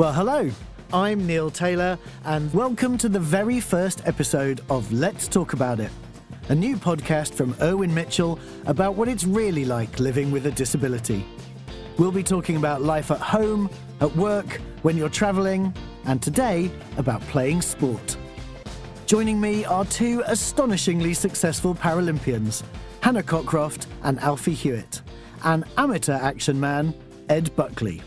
Well, hello. I'm Neil Taylor, and welcome to the very first episode of Let's Talk About It, a new podcast from Irwin Mitchell about what it's really like living with a disability. We'll be talking about life at home, at work, when you're travelling, and today about playing sport. Joining me are two astonishingly successful Paralympians, Hannah Cockroft and Alfie Hewett, and amateur action man, Ed Buckley.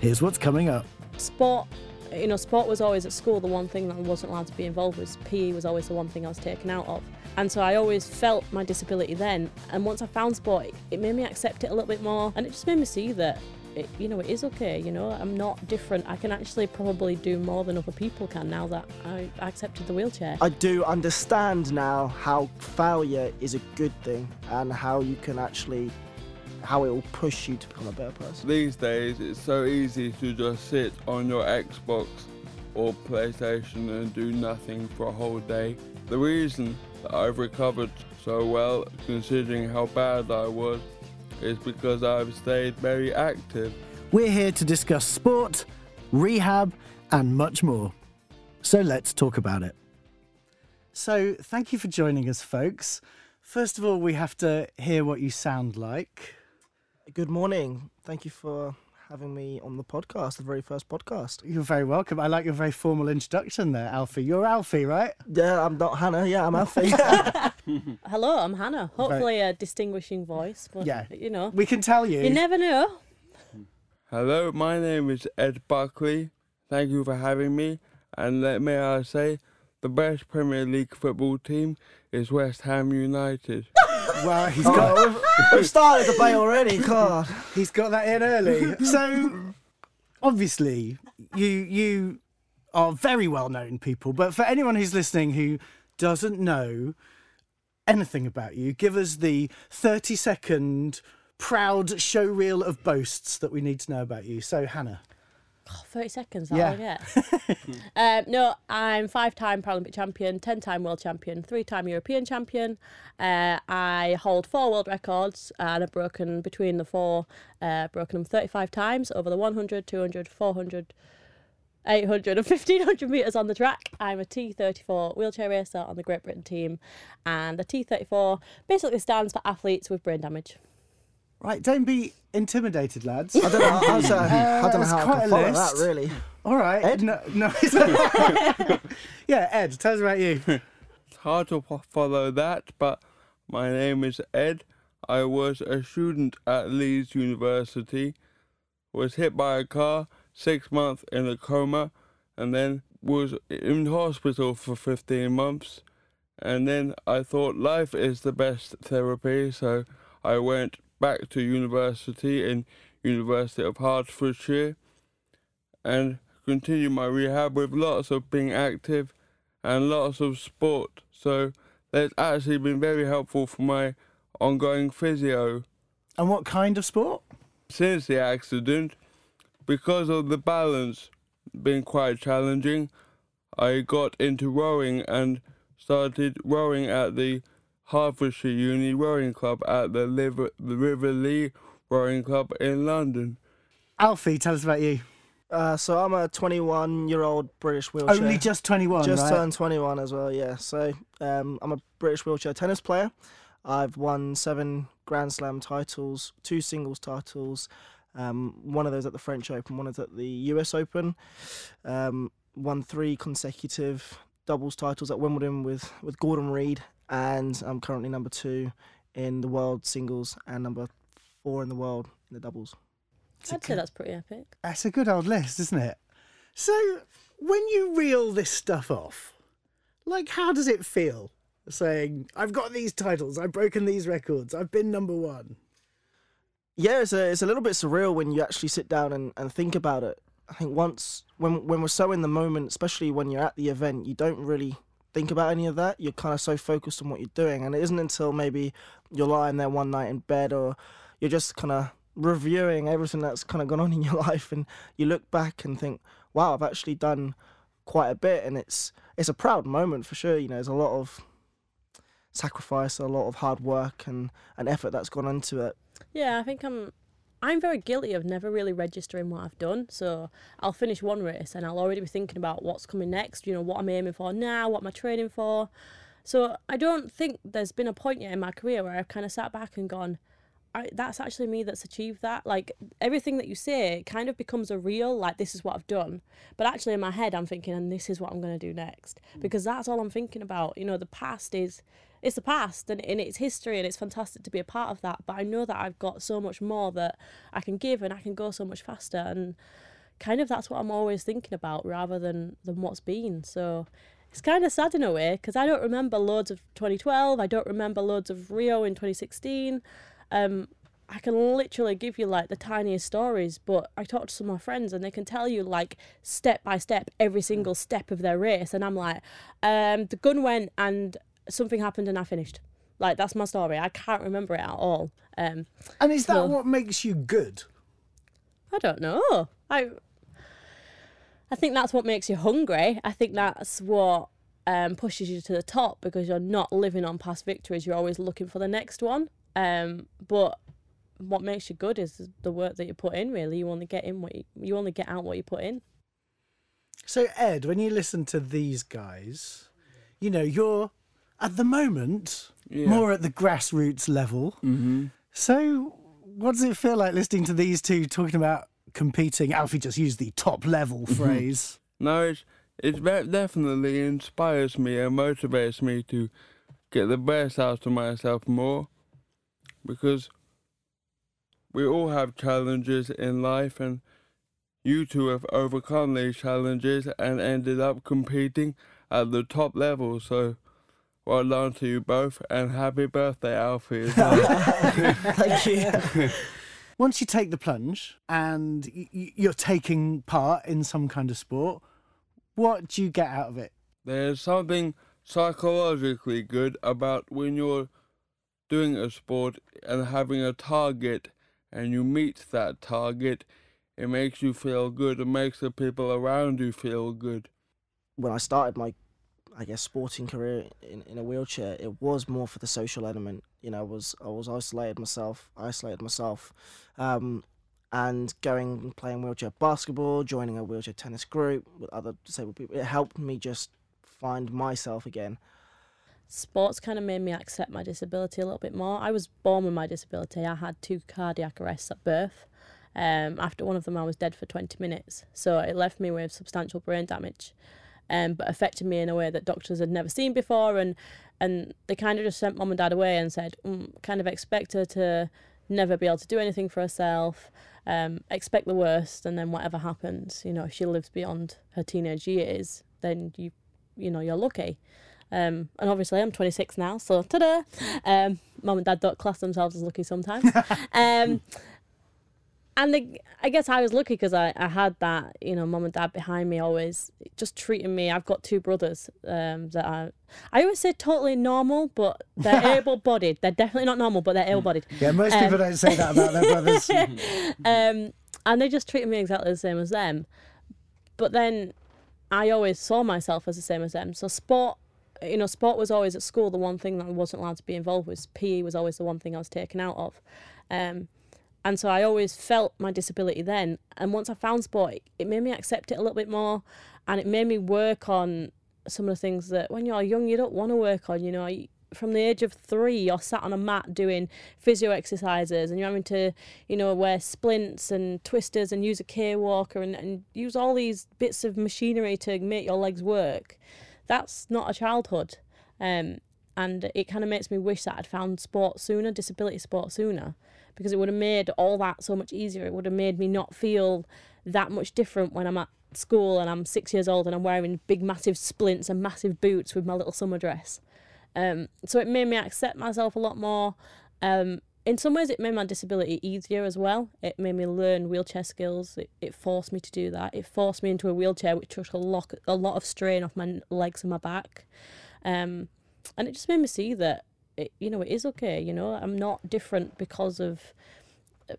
Here's what's coming up. Sport, you know, sport was always at school the one thing that I wasn't allowed to be involved with. PE was always the one thing I was taken out of. And so I always felt my disability then. And once I found sport, it, made me accept it a little bit more. And it just made me see that, it, you know, it is okay. You know, I'm not different. I can actually probably do more than other people can now that I accepted the wheelchair. I do understand now how failure is a good thing and how you can actually how it will push you to become a better person. These days, it's so easy to just sit on your Xbox or PlayStation and do nothing for a whole day. The reason that I've recovered so well, considering how bad I was, is because I've stayed very active. We're here to discuss sport, rehab, and much more. So let's talk about it. So, thank you for joining us, folks. First of all, we have to hear what you sound like. Good morning. Thank you for having me on the podcast, the very first podcast. You're very welcome. I like your very formal introduction there, Alfie. You're Alfie, right? Yeah, I'm not Hannah. Yeah, I'm Alfie. Hello, I'm Hannah. Hopefully, a distinguishing voice. But, Yeah. you know, We can tell you. you never know. Hello, my name is Ed Buckley. Thank you for having me. And let may I say, the best Premier League football team is West Ham United. Well, he's oh, got we've, we've started the debate already. God. he's got that in early. So, obviously, you you are very well known people. But for anyone who's listening who doesn't know anything about you, give us the thirty second proud show reel of boasts that we need to know about you. So, Hannah. Oh, 30 seconds, that's all I get. um, no, I'm five time Paralympic champion, 10 time world champion, three time European champion. Uh, I hold four world records and I've broken between the four, uh, broken them 35 times over the 100, 200, 400. 800 and 1500 metres on the track. I'm a T34 wheelchair racer on the Great Britain team, and the T34 basically stands for athletes with brain damage. Right, don't be intimidated, lads. I don't know. I, was, uh, I don't know how I quite a can follow list. that. Really. All right, Ed? No, no. yeah, Ed, tell us about you. It's hard to follow that, but my name is Ed. I was a student at Leeds University, was hit by a car, six months in a coma, and then was in hospital for 15 months. And then I thought life is the best therapy, so I went back to university in University of Hertfordshire and continue my rehab with lots of being active and lots of sport. So that's actually been very helpful for my ongoing physio. And what kind of sport? Since the accident, because of the balance being quite challenging, I got into rowing and started rowing at the Hertfordshire Uni Rowing Club at the River, the River Lee Rowing Club in London. Alfie, tell us about you. Uh, so I'm a 21 year old British wheelchair. Only just 21, Just right? turned 21 as well, yeah. So um, I'm a British wheelchair tennis player. I've won seven Grand Slam titles, two singles titles, um, one of those at the French Open, one of those at the US Open. Um, won three consecutive doubles titles at Wimbledon with, with Gordon Reid, and I'm currently number two in the world singles and number four in the world in the doubles. It's a I'd say good- that's pretty epic. That's a good old list, isn't it? So, when you reel this stuff off, like, how does it feel? Saying, I've got these titles, I've broken these records, I've been number one. yeah, it's a it's a little bit surreal when you actually sit down and, and think about it. I think once when when we're so in the moment, especially when you're at the event, you don't really think about any of that. You're kind of so focused on what you're doing, and it isn't until maybe you're lying there one night in bed or you're just kind of reviewing everything that's kind of gone on in your life, and you look back and think, "Wow, I've actually done quite a bit," and it's it's a proud moment for sure. You know, there's a lot of sacrifice, a lot of hard work and, and effort that's gone into it. Yeah, I think I'm I'm very guilty of never really registering what I've done. So I'll finish one race and I'll already be thinking about what's coming next, you know, what I'm aiming for now, what am I training for. So I don't think there's been a point yet in my career where I've kind of sat back and gone, I, that's actually me that's achieved that. Like everything that you say kind of becomes a real, like this is what I've done. But actually in my head, I'm thinking, and this is what I'm going to do next. Mm. Because that's all I'm thinking about. You know, the past is, it's the past and, and it's history and it's fantastic to be a part of that. But I know that I've got so much more that I can give and I can go so much faster. And kind of that's what I'm always thinking about rather than, than what's been. So it's kind of sad in a way because I don't remember loads of 2012. I don't remember loads of Rio in 2016. Um, I can literally give you like the tiniest stories, but I talk to some of my friends and they can tell you like step by step every single step of their race, and I'm like, um, the gun went and something happened and I finished. Like that's my story. I can't remember it at all. Um, and is that so, what makes you good? I don't know. I I think that's what makes you hungry. I think that's what um, pushes you to the top because you're not living on past victories. You're always looking for the next one. Um, but what makes you good is the work that you put in. Really, you only get in what you, you only get out what you put in. So Ed, when you listen to these guys, you know you're at the moment yeah. more at the grassroots level. Mm-hmm. So what does it feel like listening to these two talking about competing? Alfie just used the top level mm-hmm. phrase. No, it's it definitely inspires me and motivates me to get the best out of myself more because we all have challenges in life and you two have overcome these challenges and ended up competing at the top level so well done to you both and happy birthday Alfie Thank you. Once you take the plunge and you're taking part in some kind of sport, what do you get out of it? There's something psychologically good about when you're doing a sport and having a target and you meet that target, it makes you feel good. It makes the people around you feel good. When I started my, I guess, sporting career in, in a wheelchair, it was more for the social element. You know, I was I was isolated myself, isolated myself, um, and going and playing wheelchair basketball, joining a wheelchair tennis group with other disabled people. It helped me just find myself again sports kind of made me accept my disability a little bit more. I was born with my disability. I had two cardiac arrests at birth. Um, after one of them, I was dead for 20 minutes. So it left me with substantial brain damage, um, but affected me in a way that doctors had never seen before. And, and they kind of just sent mum and dad away and said, mm, kind of expect her to never be able to do anything for herself, um, expect the worst, and then whatever happens, you know, if she lives beyond her teenage years, then you, you know, you're lucky. Um, and obviously, I'm 26 now, so ta-da! Um, Mum and Dad don't class themselves as lucky sometimes. um, and the, I guess I was lucky because I, I had that, you know, mum and dad behind me always just treating me. I've got two brothers um, that are, I always say totally normal, but they're able bodied. They're definitely not normal, but they're able bodied. Yeah, most um, people don't say that about their brothers. um, and they just treated me exactly the same as them. But then I always saw myself as the same as them. So sport you know, sport was always at school the one thing that I wasn't allowed to be involved with. PE was always the one thing I was taken out of. Um, and so I always felt my disability then. And once I found sport, it, it made me accept it a little bit more and it made me work on some of the things that when you're young, you don't want to work on. You know, from the age of three, you're sat on a mat doing physio exercises and you're having to, you know, wear splints and twisters and use a care walker and, and use all these bits of machinery to make your legs work that's not a childhood. Um, and it kind of makes me wish that I'd found sport sooner, disability sport sooner, because it would have made all that so much easier. It would have made me not feel that much different when I'm at school and I'm six years old and I'm wearing big, massive splints and massive boots with my little summer dress. Um, so it made me accept myself a lot more. Um, in some ways, it made my disability easier as well. It made me learn wheelchair skills. It, it forced me to do that. It forced me into a wheelchair, which took a lot, a lot of strain off my legs and my back. Um, and it just made me see that, it, you know, it is okay. You know, I'm not different because of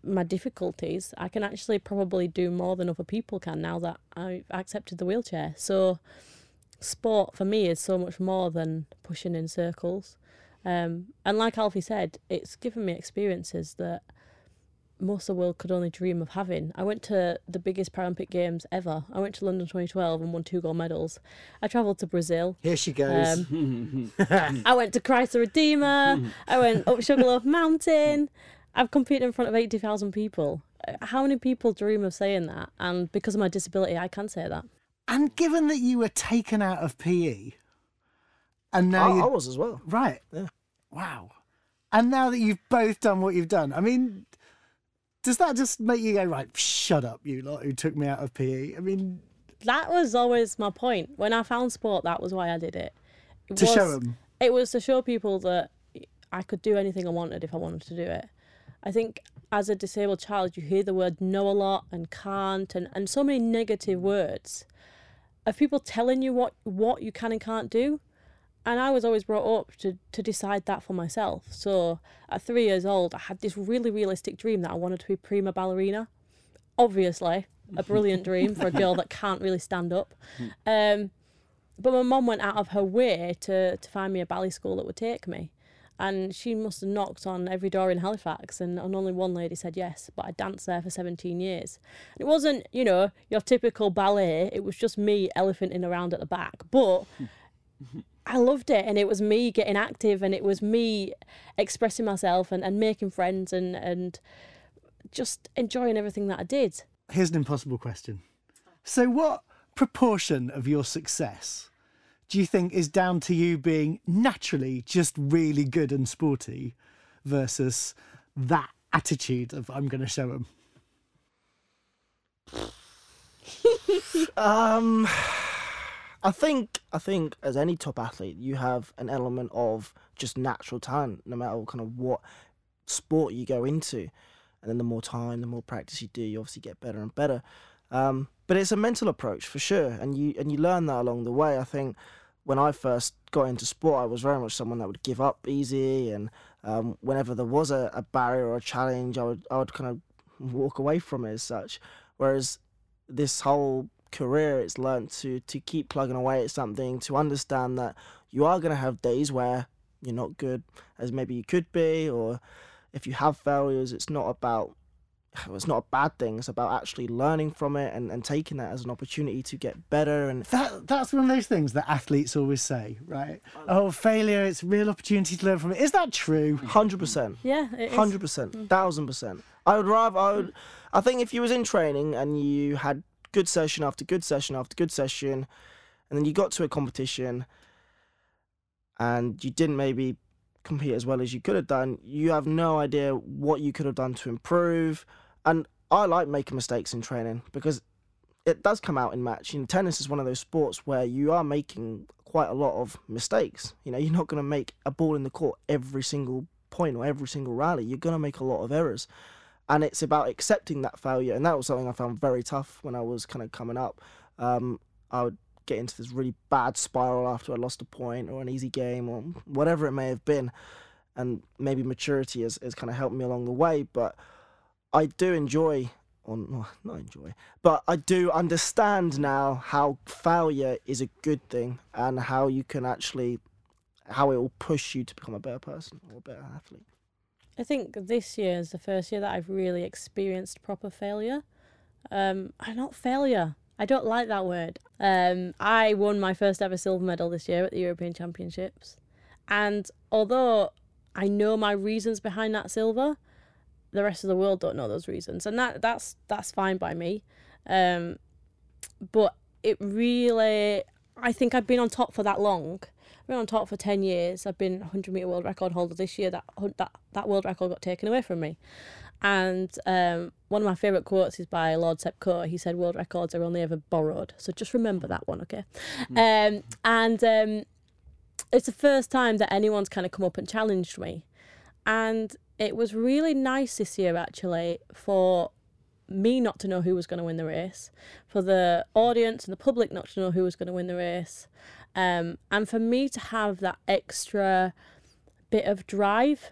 my difficulties. I can actually probably do more than other people can now that I've accepted the wheelchair. So, sport for me is so much more than pushing in circles. Um, and like Alfie said, it's given me experiences that most of the world could only dream of having. I went to the biggest Paralympic Games ever. I went to London 2012 and won two gold medals. I travelled to Brazil. Here she goes. Um, I went to Christ the Redeemer. I went up Sugarloaf Mountain. I've competed in front of 80,000 people. Uh, How many people dream of saying that? And because of my disability, I can say that. and given that you were taken out of PE, and now I you was as well. right, Yeah. wow, and now that you've both done what you've done, I mean, does that just make you go right? Shut up, you lot who took me out of PE. I mean, That was always my point. When I found sport, that was why I did it. It to was, show them. It was to show people that I could do anything I wanted if I wanted to do it. I think as a disabled child, you hear the word no a lot and can't and, and so many negative words of people telling you what, what you can and can't do. And I was always brought up to, to decide that for myself. So at three years old, I had this really realistic dream that I wanted to be prima ballerina. Obviously, a brilliant dream for a girl that can't really stand up. Um, but my mum went out of her way to, to find me a ballet school that would take me. And she must have knocked on every door in Halifax, and, and only one lady said yes. But I danced there for 17 years. And it wasn't, you know, your typical ballet, it was just me elephanting around at the back. But I loved it, and it was me getting active, and it was me expressing myself and, and making friends and, and just enjoying everything that I did. Here's an impossible question. So, what proportion of your success do you think is down to you being naturally just really good and sporty versus that attitude of I'm going to show them? Um, I think I think as any top athlete, you have an element of just natural talent, no matter kind of what sport you go into. And then the more time, the more practice you do, you obviously get better and better. Um, but it's a mental approach for sure, and you and you learn that along the way. I think when I first got into sport, I was very much someone that would give up easy, and um, whenever there was a, a barrier or a challenge, I would I would kind of walk away from it as such. Whereas this whole career, it's learned to to keep plugging away at something, to understand that you are going to have days where you're not good as maybe you could be, or if you have failures, it's not about it's not a bad thing. It's about actually learning from it and, and taking that as an opportunity to get better. And That that's one of those things that athletes always say, right? Oh, failure, it's a real opportunity to learn from it. Is that true? hundred percent, Yeah, it is. hundred percent, thousand percent. I would rather. I would. I think if you was in training and you had good session after good session after good session, and then you got to a competition, and you didn't maybe compete as well as you could have done, you have no idea what you could have done to improve. And I like making mistakes in training because it does come out in match. You know, tennis is one of those sports where you are making quite a lot of mistakes. You know, you're not going to make a ball in the court every single point or every single rally. You're going to make a lot of errors. And it's about accepting that failure. And that was something I found very tough when I was kind of coming up. Um, I would get into this really bad spiral after I lost a point or an easy game or whatever it may have been. And maybe maturity has, has kind of helped me along the way. But I do enjoy, or not enjoy, but I do understand now how failure is a good thing and how you can actually, how it will push you to become a better person or a better athlete. I think this year is the first year that I've really experienced proper failure. Um, not failure. I don't like that word. Um, I won my first ever silver medal this year at the European Championships, and although I know my reasons behind that silver, the rest of the world don't know those reasons, and that that's that's fine by me. Um, but it really, I think I've been on top for that long. I've been on top for 10 years. I've been 100 metre world record holder this year. That, that, that world record got taken away from me. And um, one of my favourite quotes is by Lord Seb Coe. He said, World records are only ever borrowed. So just remember that one, okay? Um, and um, it's the first time that anyone's kind of come up and challenged me. And it was really nice this year, actually, for me not to know who was going to win the race, for the audience and the public not to know who was going to win the race, um, and for me to have that extra bit of drive.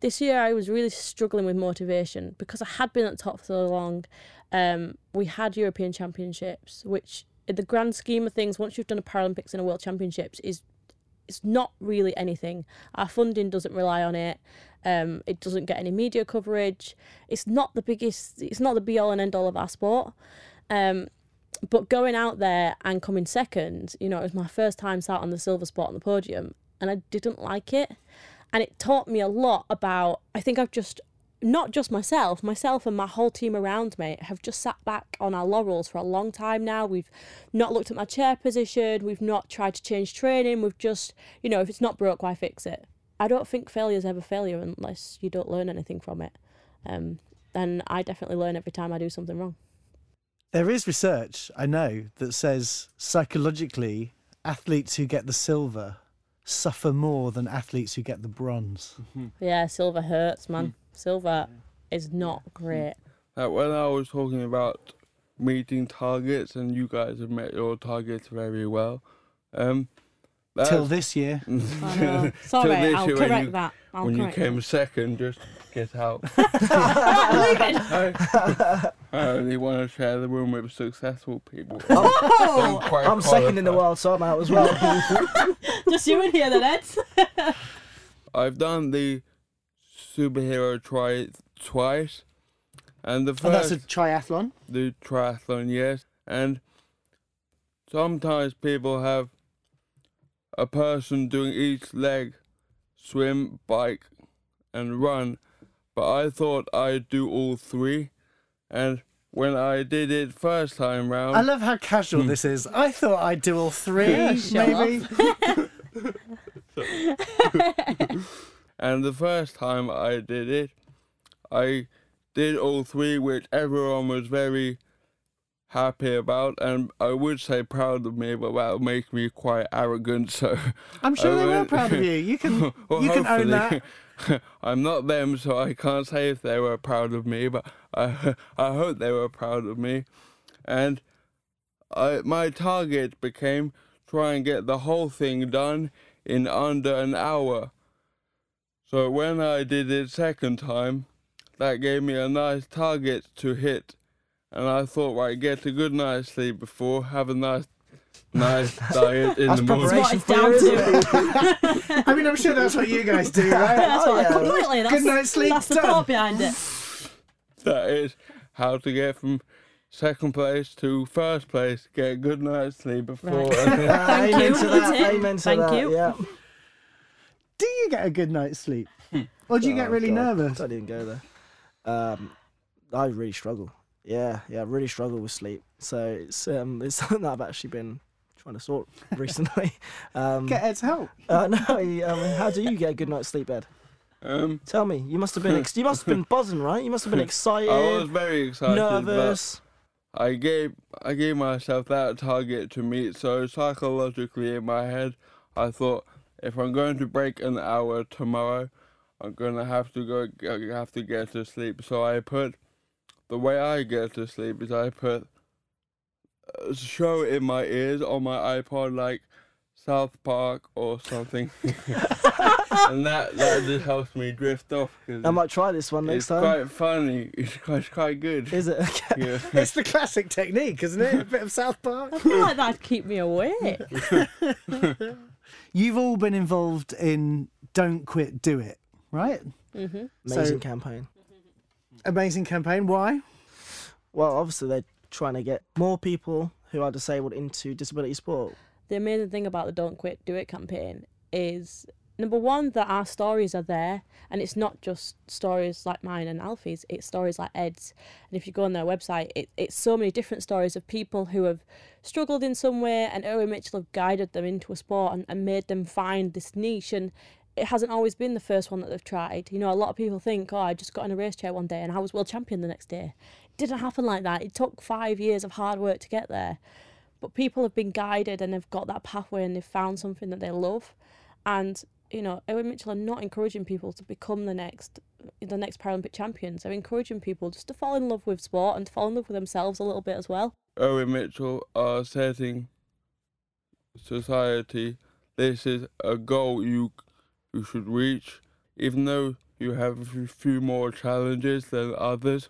This year, I was really struggling with motivation because I had been at top for so long. Um, we had European Championships, which, in the grand scheme of things, once you've done a Paralympics and a World Championships, is it's not really anything. Our funding doesn't rely on it. Um, it doesn't get any media coverage. It's not the biggest. It's not the be all and end all of our sport. Um, but going out there and coming second, you know, it was my first time sat on the silver spot on the podium, and I didn't like it. And it taught me a lot about. I think I've just not just myself, myself and my whole team around me have just sat back on our laurels for a long time now. We've not looked at my chair position, we've not tried to change training, we've just, you know, if it's not broke, why fix it? I don't think failure is ever failure unless you don't learn anything from it. Um, and I definitely learn every time I do something wrong. There is research, I know, that says psychologically, athletes who get the silver suffer more than athletes who get the bronze. Mm-hmm. Yeah, silver hurts, man. Silver is not mm-hmm. great. Like when I was talking about meeting targets, and you guys have met your targets very well. Um, Uh, Till this year. I. Sorry, this I'll year when correct you- that. I'll when you correct came second, just get out. I, I only want to share the room with successful people. Oh, Don't quite I'm second in the world, so I'm out as well. just you in here then, Ed. I've done the superhero try twice, and the first, Oh, that's a triathlon. the triathlon, yes, and sometimes people have a person doing each leg, swim, bike, and run, but I thought I'd do all three, and when I did it first time round, I love how casual hmm. this is. I thought I'd do all three, Yeah, maybe. And the first time I did it, I did all three, which everyone was very happy about, and I would say proud of me, but that would make me quite arrogant. So I'm sure they were proud of you. You can well, you can own that. I'm not them, so I can't say if they were proud of me, but I I hope they were proud of me. And I my target became try and get the whole thing done in under an hour. So when I did it second time, that gave me a nice target to hit. And I thought, right, get a good night's sleep before, have a nice nice diet in That's the morning. What preparation it's down you, isn't it? I mean, I'm sure that's what you guys do, right? That's Oh, what yeah. completely. That's, Good night's sleep That's the done. thought behind it. that is how to get from second place to first place. Get a good night's sleep before. Right. Thank amen you to for the that. tip. Amen to Thank that. you. Yeah. Do you get a good night's sleep, or do you get Oh, really God, nervous? Don't even go there. Um, I really struggle. Yeah, yeah, I really struggle with sleep. So it's um, it's something that I've actually been trying to sort recently. Um, Get Ed's help. uh, no, um, how do you get a good night's sleep, Ed? um, Tell me. You must have been ex- you must have been buzzing, right? You must have been excited, I was very excited, nervous. I gave I gave myself that target to meet. So psychologically in my head, I thought if I'm going to break an hour tomorrow, I'm gonna have to go I have to get to sleep. So I put the way I get to sleep is I put a show in my ears on my iPod like South Park or something, and that that just helps me drift off. 'cause I might try this one it's next time. quite funny. It's quite, it's quite good. Is it? Okay. yeah. It's the classic technique, isn't it? A bit of South Park. I feel like that'd keep me awake. You've all been involved in Don't Quit, Do It, right? hmm Amazing So- campaign. Amazing campaign. Why? Well, obviously they're trying to get more people who are disabled into disability sport. The amazing thing about the Don't Quit Do It campaign is number one that our stories are there, and it's not just stories like mine and Alfie's. It's stories like Ed's, and if you go on their website, it, it's so many different stories of people who have struggled in some way, and Irwin Mitchell have guided them into a sport and, and made them find this niche and. It hasn't always been the first one that they've tried. You know, a lot of people think, oh, I just got in a race chair one day and I was world champion the next day. It didn't happen like that. It took five years of hard work to get there but people have been guided and they've got that pathway and they've found something that they love and you know Irwin Mitchell are not encouraging people to become the next the next Paralympic champions they're encouraging people just to fall in love with sport and to fall in love with themselves a little bit as well Irwin Mitchell are setting society. This is a goal you you should reach, even though you have a few- few more challenges than others.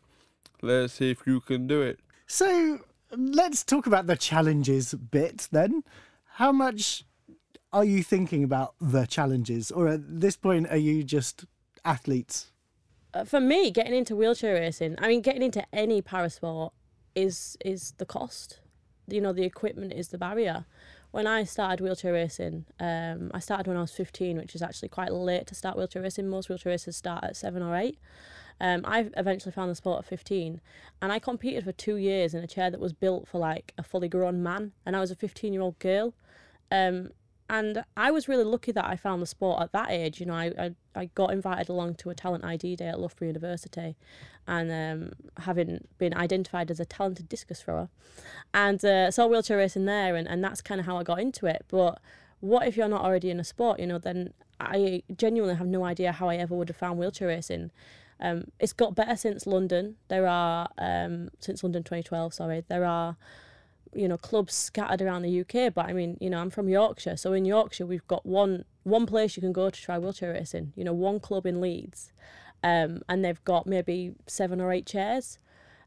Let's see if you can do it. So let's talk about the challenges bit then. How much are you thinking about the challenges, or at this point, are you just athletes? Uh, for me, getting into wheelchair racing, I mean, getting into any parasport is is the cost. You know, the equipment is the barrier. When I started wheelchair racing, um, I started when I was 15, which is actually quite late to start wheelchair racing. Most wheelchair racers start at seven or eight. Um, I eventually found the sport at 15, and I competed for two years in a chair that was built for like a fully grown man, and I was a 15 year old girl. Um, and I was really lucky that I found the sport at that age. You know, I, I, I got invited along to a talent ID day at Loughborough University, and um, having been identified as a talented discus thrower, and uh, saw wheelchair racing there, and, and that's kind of how I got into it. But what if you're not already in a sport? You know, then I genuinely have no idea how I ever would have found wheelchair racing. Um, it's got better since London. There are um, since London 2012. Sorry, there are you know clubs scattered around the UK. But I mean, you know, I'm from Yorkshire, so in Yorkshire we've got one one place you can go to try wheelchair racing. You know, one club in Leeds, um, and they've got maybe seven or eight chairs.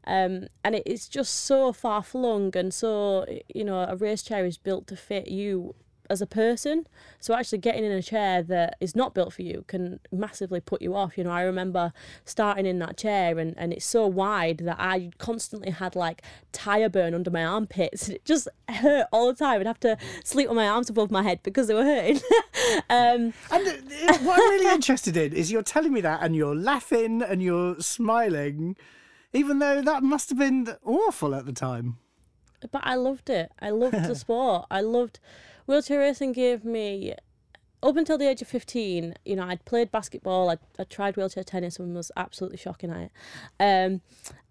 Um, and it's just so far flung and so you know a race chair is built to fit you as a person. So actually getting in a chair that is not built for you can massively put you off. You know, I remember starting in that chair and, and it's so wide that I constantly had like tire burn under my armpits. It just hurt all the time. I'd have to sleep with my arms above my head because they were hurting. um, and what I'm really interested in is you're telling me that and you're laughing and you're smiling, even though that must have been awful at the time. But I loved it. I loved the sport. I loved wheelchair racing gave me up until the age of 15 you know i'd played basketball i i tried wheelchair tennis and was absolutely shocking at it. Um,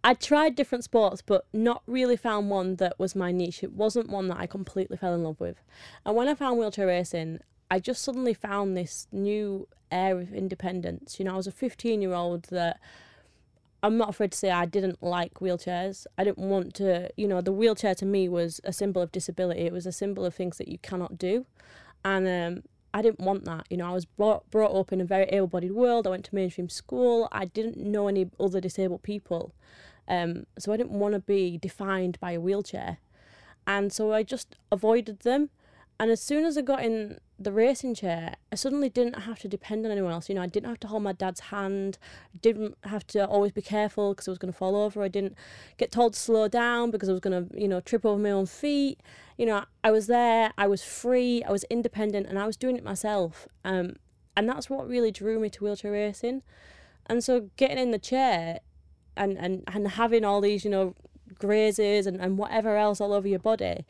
i tried different sports but not really found one that was my niche. It wasn't one that i completely fell in love with. And when i found wheelchair racing i just suddenly found this new air of independence. You know i was a 15 year old that I'm not afraid to say I didn't like wheelchairs. I didn't want to, you know, the wheelchair to me was a symbol of disability. It was a symbol of things that you cannot do. And um, I didn't want that. You know, I was brought, brought up in a very able bodied world. I went to mainstream school. I didn't know any other disabled people. Um, so I didn't want to be defined by a wheelchair. And so I just avoided them. And as soon as I got in the racing chair, I suddenly didn't have to depend on anyone else. You know, I didn't have to hold my dad's hand. Didn't have to always be careful because I was going to fall over. I didn't get told to slow down because I was going to, you know, trip over my own feet. You know, I was there. I was free. I was independent, and I was doing it myself. Um, and that's what really drew me to wheelchair racing. And so getting in the chair, and and and having all these, you know, grazes and, and whatever else all over your body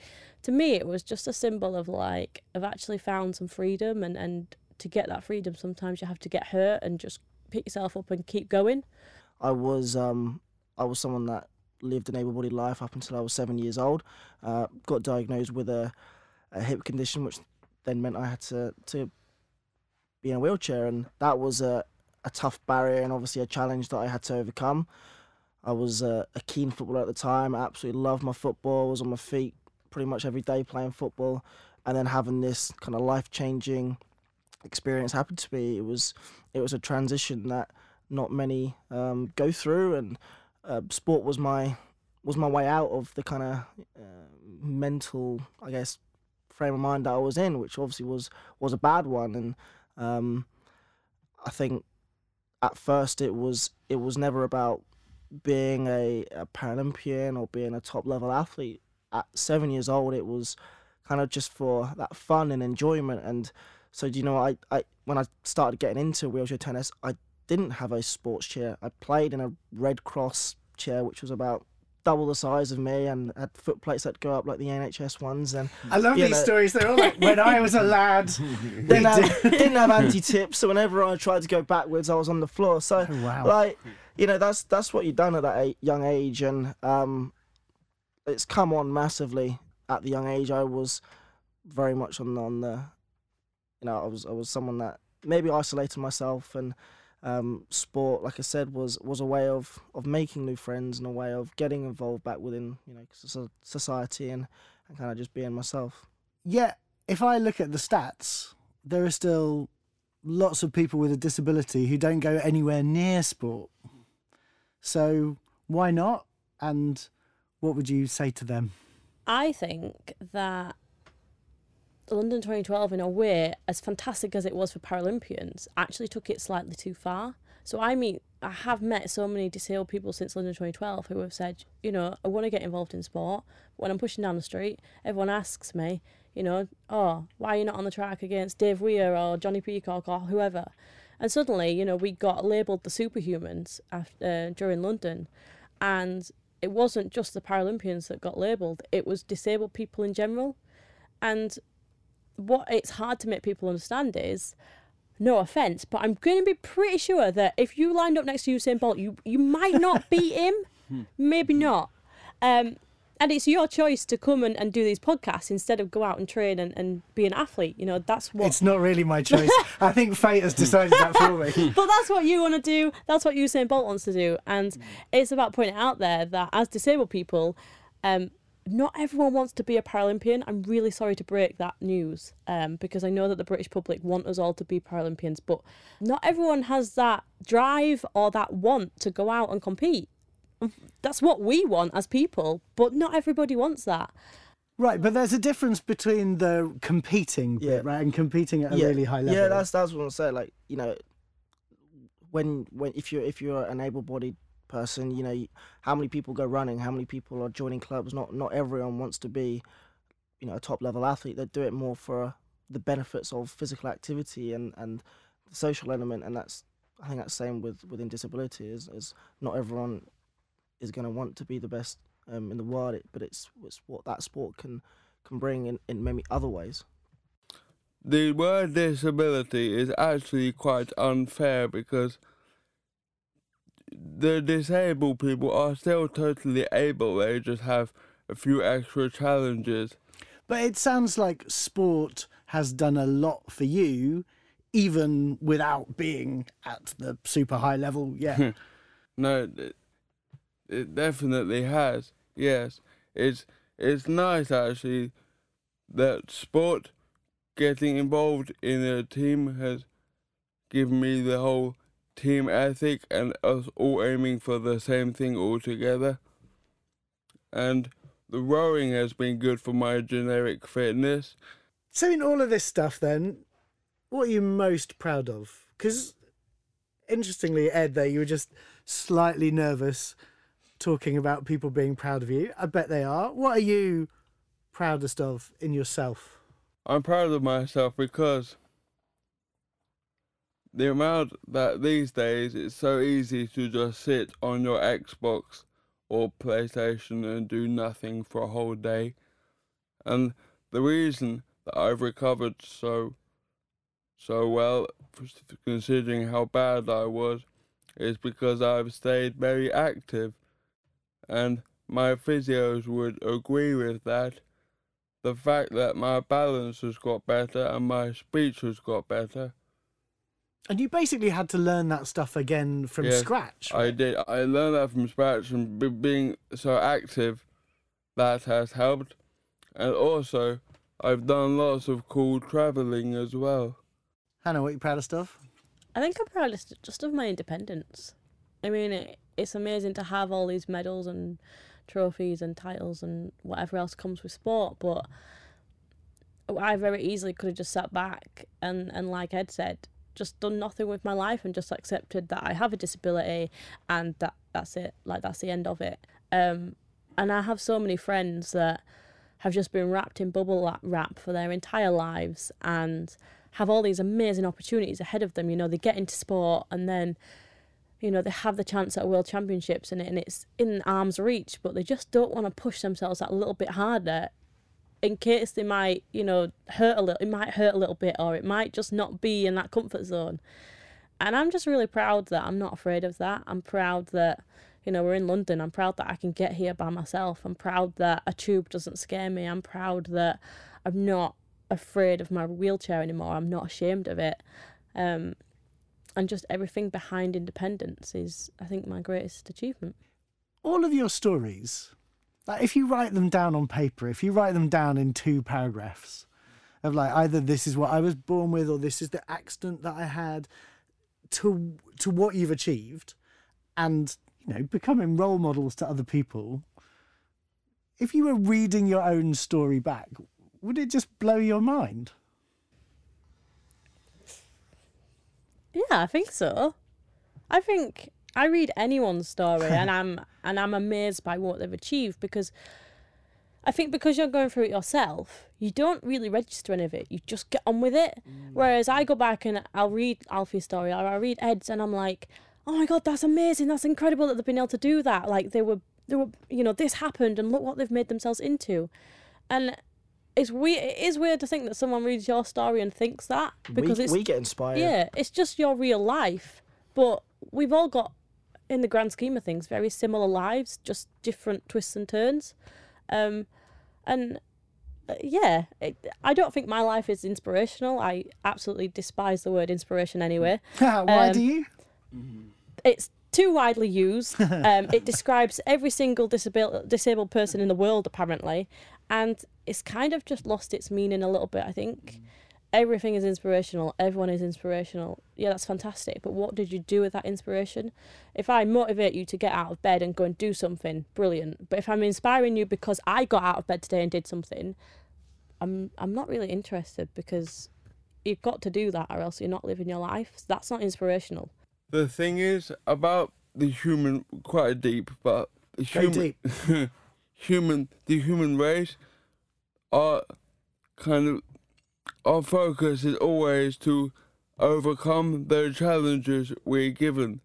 to me it was just a symbol of like I've actually found some freedom and and to get that freedom sometimes you have to get hurt and just pick yourself up and keep going. I was um I was someone that lived an able-bodied life up until I was seven years old. Uh, got diagnosed with a, a hip condition, which then meant I had to to be in a wheelchair, and that was a a tough barrier and obviously a challenge that I had to overcome. I was a, a keen footballer at the time. I absolutely loved my football. I was on my feet pretty much every day playing football, and then having this kind of life changing experience happen to me. It was it was a transition that not many um, go through, and uh, sport was my was my way out of the kind of uh, mental, I guess, frame of mind that I was in, which obviously was was a bad one, and um, I think at first it was it was never about being a, a Paralympian or being a top level athlete at seven years old, it was kind of just for that fun and enjoyment. And so, you know, I, I when I started getting into wheelchair tennis, I didn't have a sports chair. I played in a Red Cross chair, which was about double the size of me and had foot plates that go up like the NHS ones. And I love these know, stories. They're all like when I was a lad. didn't have, didn't have anti tips, so whenever I tried to go backwards, I was on the floor. So oh, wow. like you know that's that's what you've done at that young age, and um, it's come on massively at the young age. I was very much on on the, you know, I was I was someone that maybe isolated myself and. Um, sport, like I said, was was a way of, of making new friends and a way of getting involved back within you know society and, and kind of just being myself. Yeah, if I look at the stats, there are still lots of people with a disability who don't go anywhere near sport. So why not? And what would you say to them? I think that London 2012, in a way, as fantastic as it was for Paralympians, actually took it slightly too far. So I mean, I have met so many disabled people since London 2012 who have said, you know, I want to get involved in sport. When I'm pushing down the street, everyone asks me, you know, oh, why are you not on the track against Dave Weir or Jonnie Peacock or whoever? And suddenly, you know, we got labelled the superhumans after, uh, during London, and it wasn't just the Paralympians that got labelled; it was disabled people in general. And what it's hard to make people understand is, no offense, but I'm going to be pretty sure that if you lined up next to Usain Bolt, you you might not beat him, maybe not. Um, and it's your choice to come and, and do these podcasts instead of go out and train and, and be an athlete. You know, that's what. It's not really my choice. I think fate has decided that for me. but that's what you want to do. That's what Usain Bolt wants to do. And it's about pointing out there that as disabled people, um, not everyone wants to be a Paralympian. I'm really sorry to break that news um, because I know that the British public want us all to be Paralympians, but not everyone has that drive or that want to go out and compete that's what we want as people, but not everybody wants that. Right, but there's a difference between the competing yeah. bit, right, and competing at a yeah. really high level. Yeah, that's that's what I'm saying. Like, you know, when when if you're if you're an able-bodied person, you know, how many people go running, how many people are joining clubs. Not not everyone wants to be, you know, a top-level athlete. They do it more for the benefits of physical activity and and the social element, and that's I think that's the same with within disability. Is is not everyone is going to want to be the best um, in the world, but it's, it's what that sport can can bring in, in many other ways. The word disability is actually quite unfair because the disabled people are still totally able, they just have a few extra challenges. But it sounds like sport has done a lot for you, even without being at the super high level yet. no, it definitely has. Yes, it's it's nice actually that sport getting involved in a team has given me the whole team ethic and us all aiming for the same thing all together. And the rowing has been good for my generic fitness. So, in all of this stuff, then, what are you most proud of? Because, interestingly, Ed, there, you were just slightly nervous talking about people being proud of you. I bet they are. What are you proudest of in yourself? I'm proud of myself because the amount that these days it's so easy to just sit on your Xbox or PlayStation and do nothing for a whole day. And the reason that I've recovered so so well considering how bad I was is because I've stayed very active and my physios would agree with that. The fact that my balance has got better and my speech has got better. And you basically had to learn that stuff again from yes, scratch. Right? I did. I learned that from scratch, and being so active, that has helped. And also, I've done lots of cool travelling as well. Hannah, what are you proudest of? I think I'm proudest just of my independence. I mean, it, it's amazing to have all these medals and trophies and titles and whatever else comes with sport, but I very easily could have just sat back and, and like Ed said, just done nothing with my life and just accepted that I have a disability and that that's it. Like that's the end of it. Um, and I have so many friends that have just been wrapped in bubble wrap for their entire lives and have all these amazing opportunities ahead of them. You know, they get into sport and then you know, they have the chance at World Championships and, and it's in arm's reach, but they just don't want to push themselves that little bit harder in case they might, you know, hurt a little, it might hurt a little bit or it might just not be in that comfort zone. And I'm just really proud that I'm not afraid of that. I'm proud that, you know, we're in London. I'm proud that I can get here by myself. I'm proud that a tube doesn't scare me. I'm proud that I'm not afraid of my wheelchair anymore. I'm not ashamed of it. Um, and just everything behind independence is, I think, my greatest achievement. All of your stories, like if you write them down on paper, if you write them down in two paragraphs, of like either this is what I was born with or this is the accident that I had, to to what you've achieved, and you know becoming role models to other people. If you were reading your own story back, would it just blow your mind? Yeah, I think so. I think I read anyone's story and I'm and I'm amazed by what they've achieved because I think because you're going through it yourself, you don't really register any of it. You just get on with it. Mm. Whereas I go back and I'll read Alfie's story or I'll read Ed's and I'm like, oh my god, that's amazing. That's incredible that they've been able to do that. Like they were, they were, you know, this happened and look what they've made themselves into. And it's weird. It is weird to think that someone reads your story and thinks that because we, it's we get inspired. Yeah, it's just your real life, but we've all got, in the grand scheme of things, very similar lives, just different twists and turns. Um, and uh, yeah, it, I don't think my life is inspirational. I absolutely despise the word inspiration anyway. Why um, do you? It's too widely used. Um, it describes every single disabled disabled person in the world apparently, and it's kind of just lost its meaning a little bit. I think mm. everything is inspirational. Everyone is inspirational. Yeah, that's fantastic. But what did you do with that inspiration? If I motivate you to get out of bed and go and do something, brilliant. But if I'm inspiring you because I got out of bed today and did something, I'm I'm not really interested because you've got to do that or else you're not living your life. That's not inspirational. The thing is about the human quite deep, but the human deep. human the human race are kind of our focus is always to overcome the challenges we're given.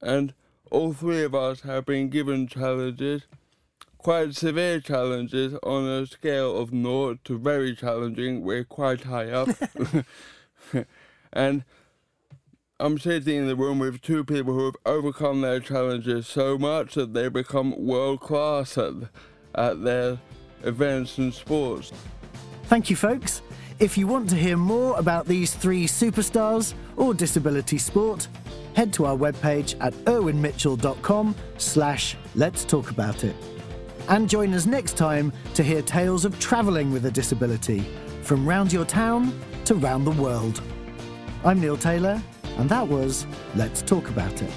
And all three of us have been given challenges, quite severe challenges on a scale of naught to very challenging. We're quite high up. and I'm sitting in the room with two people who have overcome their challenges so much that they become world class at, at their events and sports. Thank you, folks. If you want to hear more about these three superstars or disability sport, head to our webpage at irwinmitchell.com slash let's talk about it. And join us next time to hear tales of travelling with a disability, from round your town to round the world. I'm Neil Taylor, and that was Let's Talk About It.